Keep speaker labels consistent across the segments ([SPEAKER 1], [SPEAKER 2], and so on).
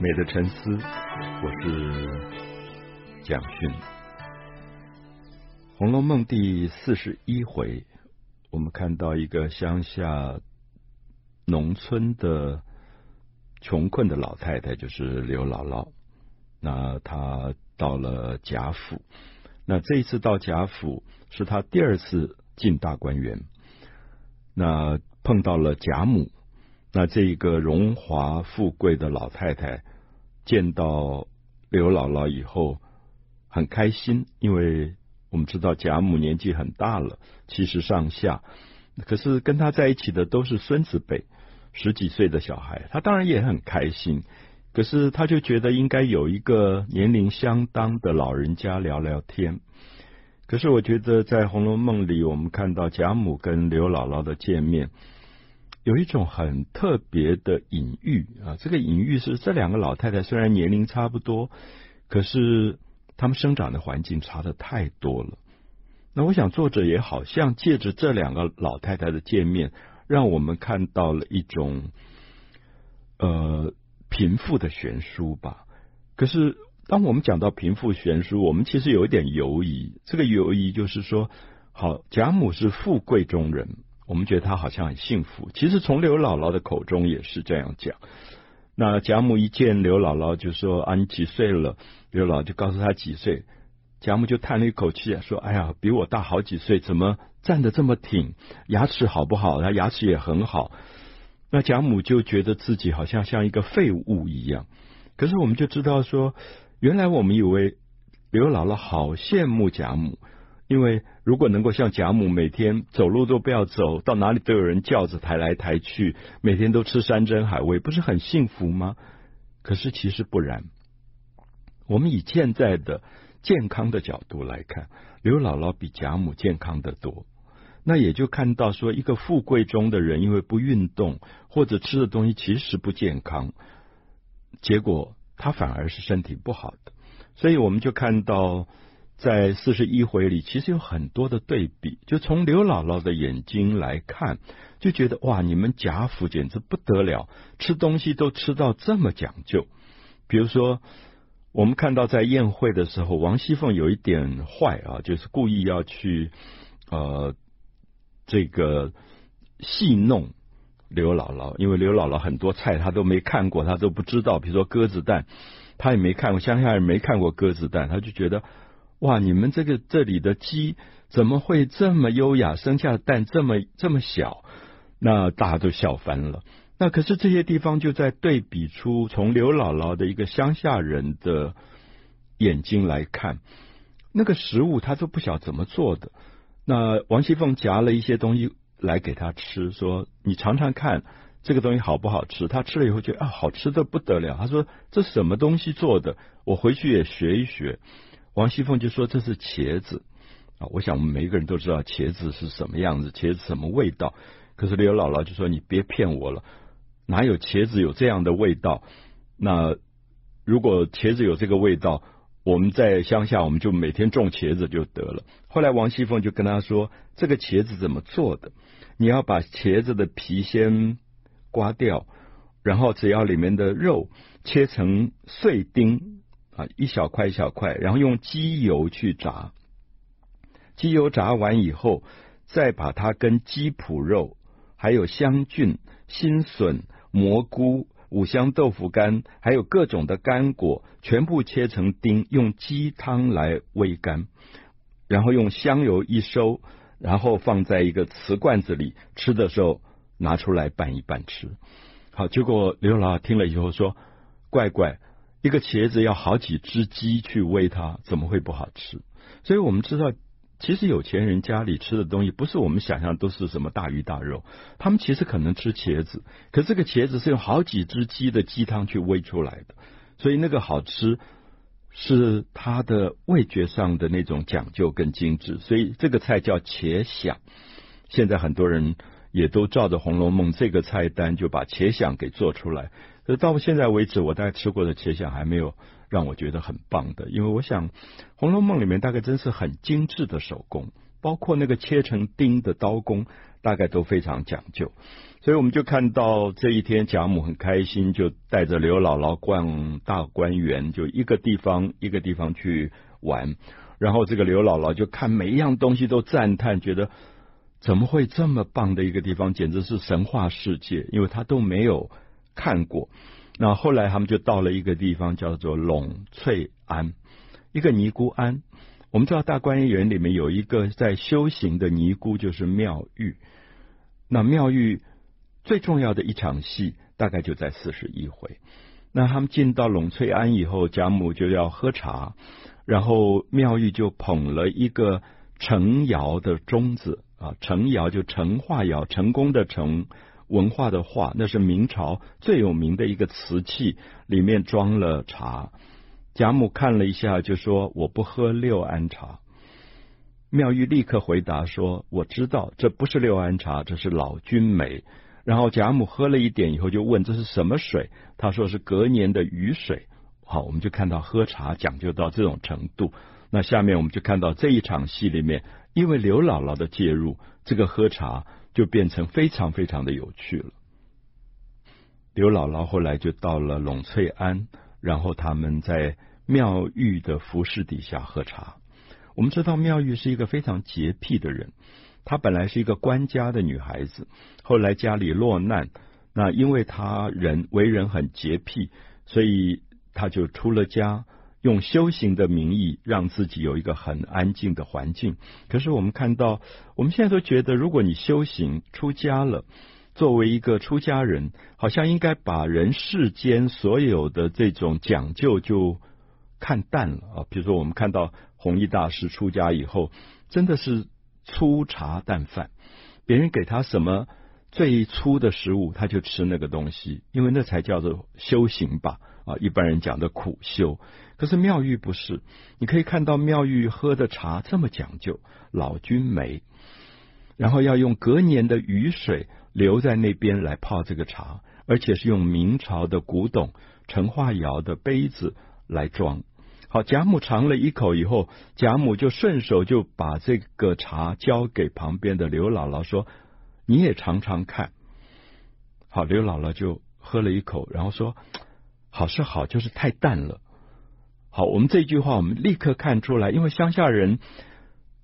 [SPEAKER 1] 美的沉思，我是蒋勋。《红楼梦》第四十一回，我们看到一个乡下农村的穷困的老太太，就是刘姥姥。那她到了贾府，那这一次到贾府是她第二次进大观园，那碰到了贾母。那这个荣华富贵的老太太。见到刘姥姥以后很开心，因为我们知道贾母年纪很大了，七十上下，可是跟她在一起的都是孙子辈，十几岁的小孩，她当然也很开心。可是他就觉得应该有一个年龄相当的老人家聊聊天。可是我觉得在《红楼梦》里，我们看到贾母跟刘姥姥的见面。有一种很特别的隐喻啊，这个隐喻是这两个老太太虽然年龄差不多，可是她们生长的环境差的太多了。那我想作者也好像借着这两个老太太的见面，让我们看到了一种呃贫富的悬殊吧。可是当我们讲到贫富悬殊，我们其实有一点犹疑。这个犹疑就是说，好，贾母是富贵中人。我们觉得她好像很幸福，其实从刘姥姥的口中也是这样讲。那贾母一见刘姥姥就说：“啊，你几岁了？”刘姥姥就告诉她几岁。贾母就叹了一口气说：“哎呀，比我大好几岁，怎么站得这么挺？牙齿好不好？她牙齿也很好。”那贾母就觉得自己好像像一个废物一样。可是我们就知道说，原来我们以为刘姥姥好羡慕贾母。因为如果能够像贾母每天走路都不要走，到哪里都有人轿子抬来抬去，每天都吃山珍海味，不是很幸福吗？可是其实不然。我们以现在的健康的角度来看，刘姥姥比贾母健康的多。那也就看到说，一个富贵中的人，因为不运动或者吃的东西其实不健康，结果他反而是身体不好的。所以我们就看到。在四十一回里，其实有很多的对比。就从刘姥姥的眼睛来看，就觉得哇，你们贾府简直不得了，吃东西都吃到这么讲究。比如说，我们看到在宴会的时候，王熙凤有一点坏啊，就是故意要去呃这个戏弄刘姥姥，因为刘姥姥很多菜她都没看过，她都不知道。比如说鸽子蛋，她也没看过，乡下人没看过鸽子蛋，她就觉得。哇！你们这个这里的鸡怎么会这么优雅，生下的蛋这么这么小？那大家都笑翻了。那可是这些地方就在对比出，从刘姥姥的一个乡下人的眼睛来看，那个食物他都不晓怎么做的。那王熙凤夹了一些东西来给他吃，说：“你尝尝看这个东西好不好吃？”他吃了以后觉得啊，好吃的不得了。他说：“这什么东西做的？我回去也学一学。”王熙凤就说：“这是茄子啊！我想我们每一个人都知道茄子是什么样子，茄子什么味道。可是刘姥姥就说：‘你别骗我了，哪有茄子有这样的味道？那如果茄子有这个味道，我们在乡下我们就每天种茄子就得了。’后来王熙凤就跟他说：‘这个茄子怎么做的？你要把茄子的皮先刮掉，然后只要里面的肉切成碎丁。’啊，一小块一小块，然后用鸡油去炸，鸡油炸完以后，再把它跟鸡脯肉、还有香菌、新笋、蘑菇、五香豆腐干，还有各种的干果，全部切成丁，用鸡汤来煨干，然后用香油一收，然后放在一个瓷罐子里，吃的时候拿出来拌一拌吃。好，结果刘姥姥听了以后说：“怪怪。”一个茄子要好几只鸡去喂它，怎么会不好吃？所以我们知道，其实有钱人家里吃的东西，不是我们想象都是什么大鱼大肉。他们其实可能吃茄子，可这个茄子是用好几只鸡的鸡汤去煨出来的，所以那个好吃是它的味觉上的那种讲究跟精致。所以这个菜叫茄想。现在很多人也都照着《红楼梦》这个菜单，就把茄想给做出来。可到现在为止，我大概吃过的茄想还没有让我觉得很棒的，因为我想《红楼梦》里面大概真是很精致的手工。包括那个切成丁的刀工，大概都非常讲究。所以我们就看到这一天，贾母很开心，就带着刘姥姥逛大观园，就一个地方一个地方去玩。然后这个刘姥姥就看每一样东西都赞叹，觉得怎么会这么棒的一个地方，简直是神话世界，因为她都没有看过。那后来他们就到了一个地方，叫做櫳翠庵，一个尼姑庵。我们知道大观园里面有一个在修行的尼姑，就是妙玉。那妙玉。最重要的一场戏，大概就在四十一回。那他们进到櫳翠庵以后，贾母就要喝茶，然后妙玉就捧了一个成窑的钟子啊，成窑就成化窑，成功的成，文化的化，那是明朝最有名的一个瓷器，里面装了茶。贾母看了一下，就说：“我不喝六安茶。”妙玉立刻回答说：“我知道，这不是六安茶，这是老君眉。”然后贾母喝了一点以后，就问这是什么水？他说是隔年的雨水。好，我们就看到喝茶讲究到这种程度。那下面我们就看到这一场戏里面，因为刘姥姥的介入，这个喝茶就变成非常非常的有趣了。刘姥姥后来就到了櫳翠庵，然后他们在妙玉的服饰底下喝茶。我们知道妙玉是一个非常洁癖的人。她本来是一个官家的女孩子，后来家里落难，那因为她人为人很洁癖，所以她就出了家，用修行的名义让自己有一个很安静的环境。可是我们看到，我们现在都觉得，如果你修行出家了，作为一个出家人，好像应该把人世间所有的这种讲究就看淡了啊。比如说，我们看到弘一大师出家以后，真的是。粗茶淡饭，别人给他什么最粗的食物，他就吃那个东西，因为那才叫做修行吧。啊，一般人讲的苦修。可是妙玉不是，你可以看到妙玉喝的茶这么讲究，老君眉，然后要用隔年的雨水留在那边来泡这个茶，而且是用明朝的古董成化窑的杯子来装。好，贾母尝了一口以后，贾母就顺手就把这个茶交给旁边的刘姥姥，说：“你也尝尝看。”好，刘姥姥就喝了一口，然后说：“好是好，就是太淡了。”好，我们这句话我们立刻看出来，因为乡下人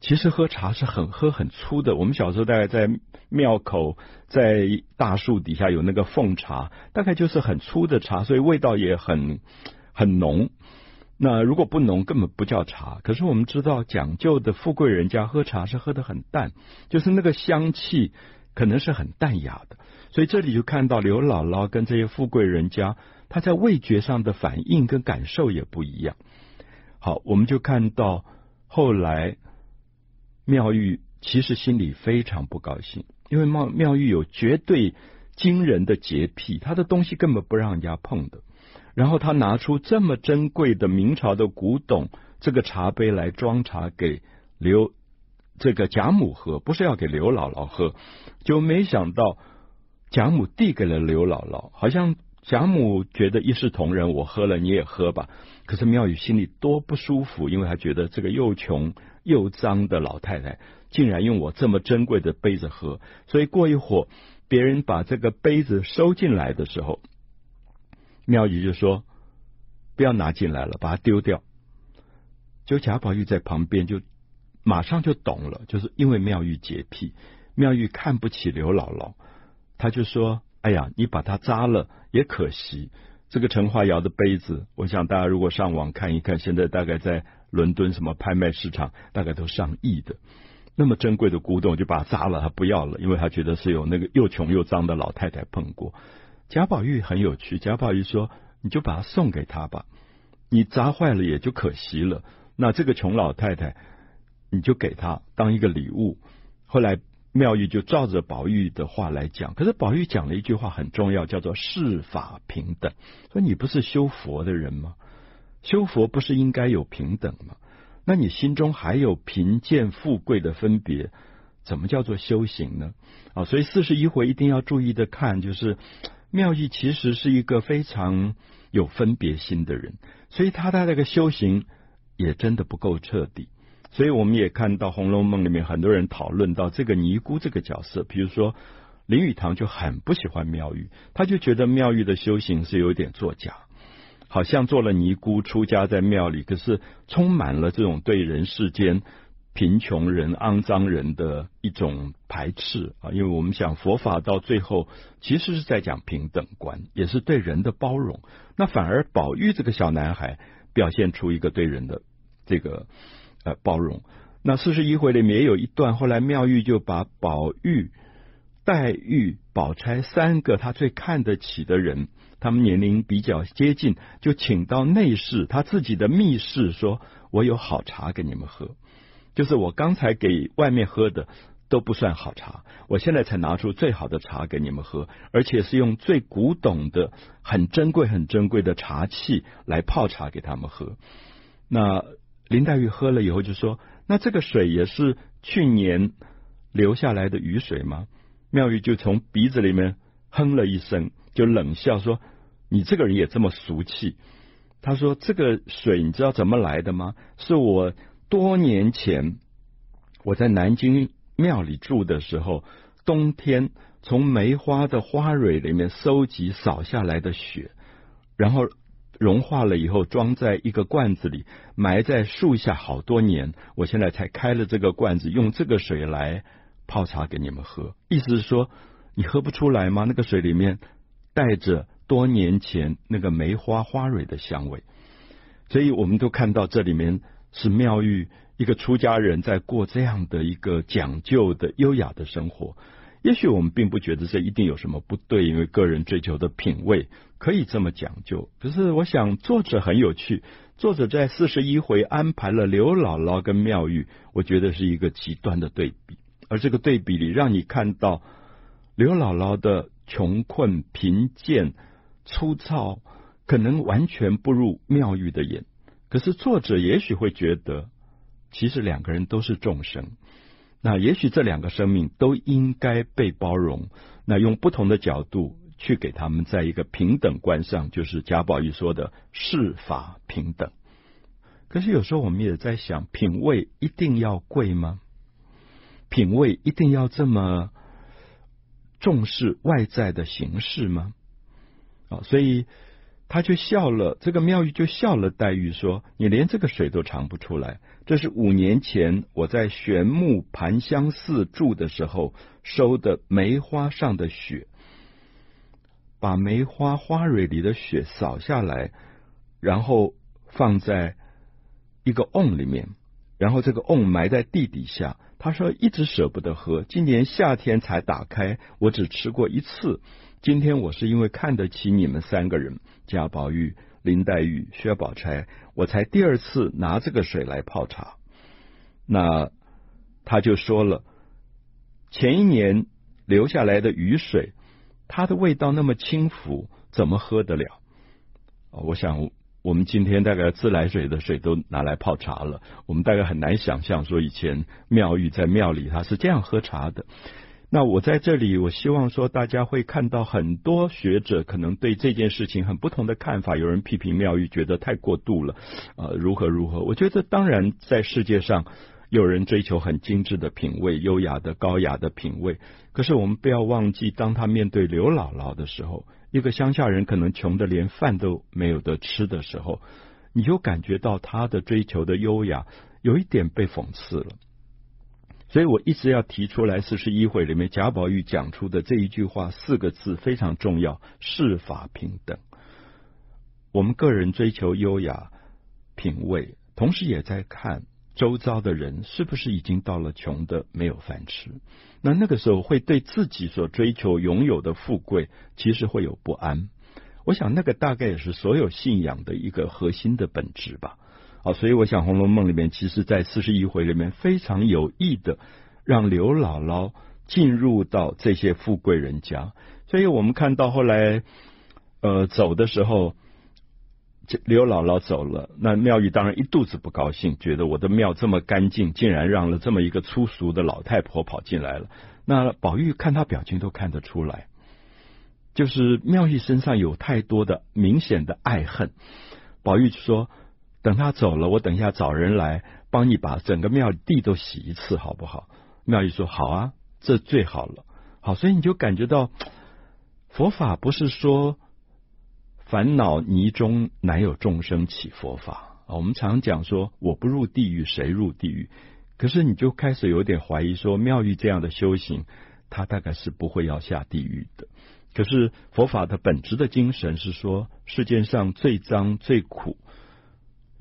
[SPEAKER 1] 其实喝茶是很喝很粗的。我们小时候大概在庙口，在大树底下有那个奉茶，大概就是很粗的茶，所以味道也很很浓。那如果不浓，根本不叫茶。可是我们知道，讲究的富贵人家喝茶是喝得很淡，就是那个香气可能是很淡雅的。所以这里就看到刘姥姥跟这些富贵人家，他在味觉上的反应跟感受也不一样。好，我们就看到后来妙玉其实心里非常不高兴，因为妙妙玉有绝对惊人的洁癖，她的东西根本不让人家碰的。然后他拿出这么珍贵的明朝的古董这个茶杯来装茶给刘这个贾母喝，不是要给刘姥姥喝，就没想到贾母递给了刘姥姥，好像贾母觉得一视同仁，我喝了你也喝吧。可是妙玉心里多不舒服，因为她觉得这个又穷又脏的老太太竟然用我这么珍贵的杯子喝，所以过一会儿别人把这个杯子收进来的时候。妙玉就说：“不要拿进来了，把它丢掉。”就贾宝玉在旁边就马上就懂了，就是因为妙玉洁癖，妙玉看不起刘姥姥，他就说：“哎呀，你把它扎了也可惜。这个成化窑的杯子，我想大家如果上网看一看，现在大概在伦敦什么拍卖市场，大概都上亿的，那么珍贵的古董就把它扎了，他不要了，因为他觉得是有那个又穷又脏的老太太碰过。”贾宝玉很有趣，贾宝玉说：“你就把它送给他吧，你砸坏了也就可惜了。那这个穷老太太，你就给她当一个礼物。”后来妙玉就照着宝玉的话来讲，可是宝玉讲了一句话很重要，叫做“世法平等”。说你不是修佛的人吗？修佛不是应该有平等吗？那你心中还有贫贱富贵的分别，怎么叫做修行呢？啊，所以四十一回一定要注意的看，就是。妙玉其实是一个非常有分别心的人，所以他的那个修行也真的不够彻底。所以我们也看到《红楼梦》里面很多人讨论到这个尼姑这个角色，比如说林语堂就很不喜欢妙玉，他就觉得妙玉的修行是有点作假，好像做了尼姑出家在庙里，可是充满了这种对人世间贫穷人、肮脏人的一种排斥啊。因为我们想佛法到最后其实是在讲平等观，也是对人的包容。那反而宝玉这个小男孩表现出一个对人的这个。呃，包容。那四十一回里面也有一段，后来妙玉就把宝玉、黛玉、宝钗三个他最看得起的人，他们年龄比较接近，就请到内室，他自己的密室，说：“我有好茶给你们喝，就是我刚才给外面喝的都不算好茶，我现在才拿出最好的茶给你们喝，而且是用最古董的、很珍贵、很珍贵的茶器来泡茶给他们喝。”那。林黛玉喝了以后就说：“那这个水也是去年流下来的雨水吗？”妙玉就从鼻子里面哼了一声，就冷笑说：“你这个人也这么俗气。”他说：“这个水你知道怎么来的吗？是我多年前我在南京庙里住的时候，冬天从梅花的花蕊里面收集扫下来的雪，然后。”融化了以后，装在一个罐子里，埋在树下好多年。我现在才开了这个罐子，用这个水来泡茶给你们喝。意思是说，你喝不出来吗？那个水里面带着多年前那个梅花花蕊的香味。所以，我们都看到这里面是妙玉一个出家人在过这样的一个讲究的优雅的生活。也许我们并不觉得这一定有什么不对，因为个人追求的品味可以这么讲究。可是我想作者很有趣，作者在四十一回安排了刘姥姥跟妙玉，我觉得是一个极端的对比。而这个对比里，让你看到刘姥姥的穷困、贫贱、粗糙，可能完全不入妙玉的眼。可是作者也许会觉得，其实两个人都是众生。那也许这两个生命都应该被包容，那用不同的角度去给他们在一个平等观上，就是贾宝玉说的世法平等。可是有时候我们也在想，品味一定要贵吗？品味一定要这么重视外在的形式吗？啊，所以。他就笑了，这个妙玉就笑了。黛玉说：“你连这个水都尝不出来，这是五年前我在玄木盘香寺住的时候收的梅花上的雪，把梅花花蕊里的雪扫下来，然后放在一个瓮里面，然后这个瓮埋在地底下。他说一直舍不得喝，今年夏天才打开，我只吃过一次。”今天我是因为看得起你们三个人，贾宝玉、林黛玉、薛宝钗，我才第二次拿这个水来泡茶。那他就说了，前一年流下来的雨水，它的味道那么轻浮，怎么喝得了？我想我们今天大概自来水的水都拿来泡茶了，我们大概很难想象说以前妙玉在庙里他是这样喝茶的。那我在这里，我希望说，大家会看到很多学者可能对这件事情很不同的看法。有人批评妙玉，觉得太过度了，呃，如何如何？我觉得当然，在世界上有人追求很精致的品味、优雅的、高雅的品味。可是我们不要忘记，当他面对刘姥姥的时候，一个乡下人可能穷得连饭都没有得吃的时候，你就感觉到他的追求的优雅有一点被讽刺了。所以我一直要提出来，四十一回里面贾宝玉讲出的这一句话，四个字非常重要：世法平等。我们个人追求优雅品味，同时也在看周遭的人是不是已经到了穷的没有饭吃。那那个时候会对自己所追求拥有的富贵，其实会有不安。我想那个大概也是所有信仰的一个核心的本质吧。好，所以我想《红楼梦》里面，其实，在四十一回里面非常有意的让刘姥姥进入到这些富贵人家。所以我们看到后来，呃，走的时候，刘姥姥走了，那妙玉当然一肚子不高兴，觉得我的庙这么干净，竟然让了这么一个粗俗的老太婆跑进来了。那宝玉看他表情都看得出来，就是妙玉身上有太多的明显的爱恨。宝玉说。等他走了，我等一下找人来帮你把整个庙地都洗一次，好不好？”妙玉说：“好啊，这最好了。”好，所以你就感觉到佛法不是说烦恼泥中乃有众生起佛法啊。我们常讲说：“我不入地狱，谁入地狱？”可是你就开始有点怀疑说，妙玉这样的修行，他大概是不会要下地狱的。可是佛法的本质的精神是说，世界上最脏最苦，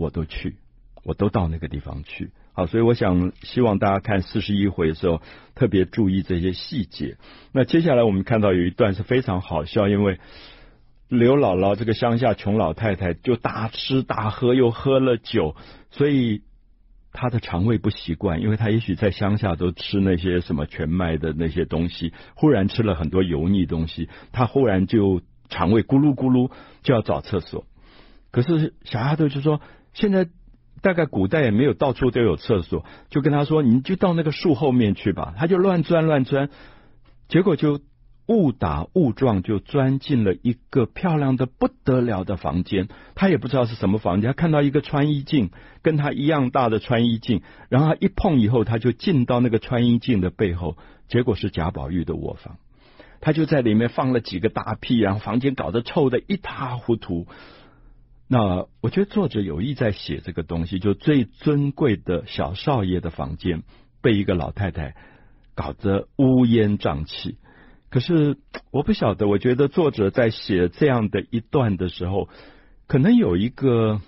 [SPEAKER 1] 我都去，我都到那个地方去。好，所以我想希望大家看四十一回的时候，特别注意这些细节。那接下来我们看到有一段是非常好笑，因为刘姥姥这个乡下穷老太太就大吃大喝，又喝了酒，所以。她的肠胃不习惯，因为她也许在乡下都吃那些什么全麦的那些东西，忽然吃了很多油腻东西，她忽然就肠胃咕噜咕噜就要找厕所。可是小丫头就说，现在大概古代也没有到处都有厕所，就跟他说，你就到那个树后面去吧。他就乱钻乱钻，结果就。误打误撞就钻进了一个漂亮的不得了的房间，他也不知道是什么房间。他看到一个穿衣镜，跟他一样大的穿衣镜，然后他一碰以后，他就进到那个穿衣镜的背后，结果是贾宝玉的卧房。他就在里面放了几个大屁，然后房间搞得臭得一塌糊涂。那我觉得作者有意在写这个东西，就最尊贵的小少爷的房间被一个老太太搞得乌烟瘴气。可是我不晓得，我觉得作者在写这样的一段的时候，可能有一个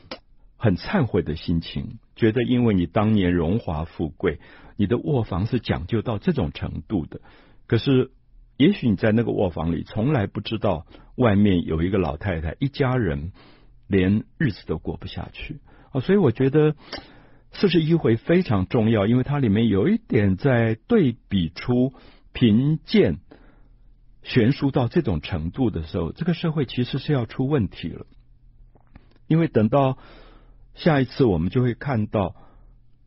[SPEAKER 1] 很忏悔的心情，觉得因为你当年荣华富贵，你的卧房是讲究到这种程度的。可是也许你在那个卧房里，从来不知道外面有一个老太太，一家人连日子都过不下去啊！所以我觉得四十一回非常重要，因为它里面有一点在对比出贫贱。悬殊到这种程度的时候，这个社会其实是要出问题了。因为等到下一次，我们就会看到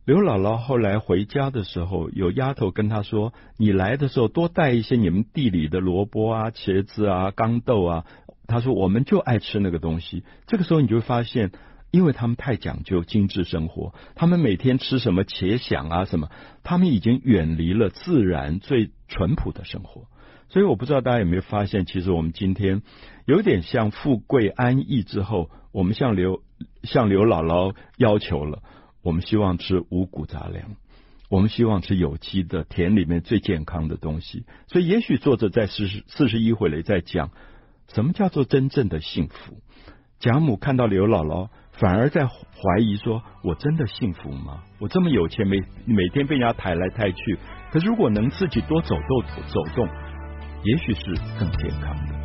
[SPEAKER 1] 刘姥姥后来回家的时候，有丫头跟她说：“你来的时候多带一些你们地里的萝卜啊、茄子啊、豇豆啊。”她说：“我们就爱吃那个东西。”这个时候你就会发现，因为他们太讲究精致生活，他们每天吃什么茄想啊什么，他们已经远离了自然最淳朴的生活。所以我不知道大家有没有发现，其实我们今天有点像富贵安逸之后，我们向刘向刘姥姥要求了，我们希望吃五谷杂粮，我们希望吃有机的田里面最健康的东西。所以也许作者在四十四十一回里在讲，什么叫做真正的幸福？贾母看到刘姥姥，反而在怀疑说：我真的幸福吗？我这么有钱，每每天被人家抬来抬去，可是如果能自己多走动走动。也许是更健康的。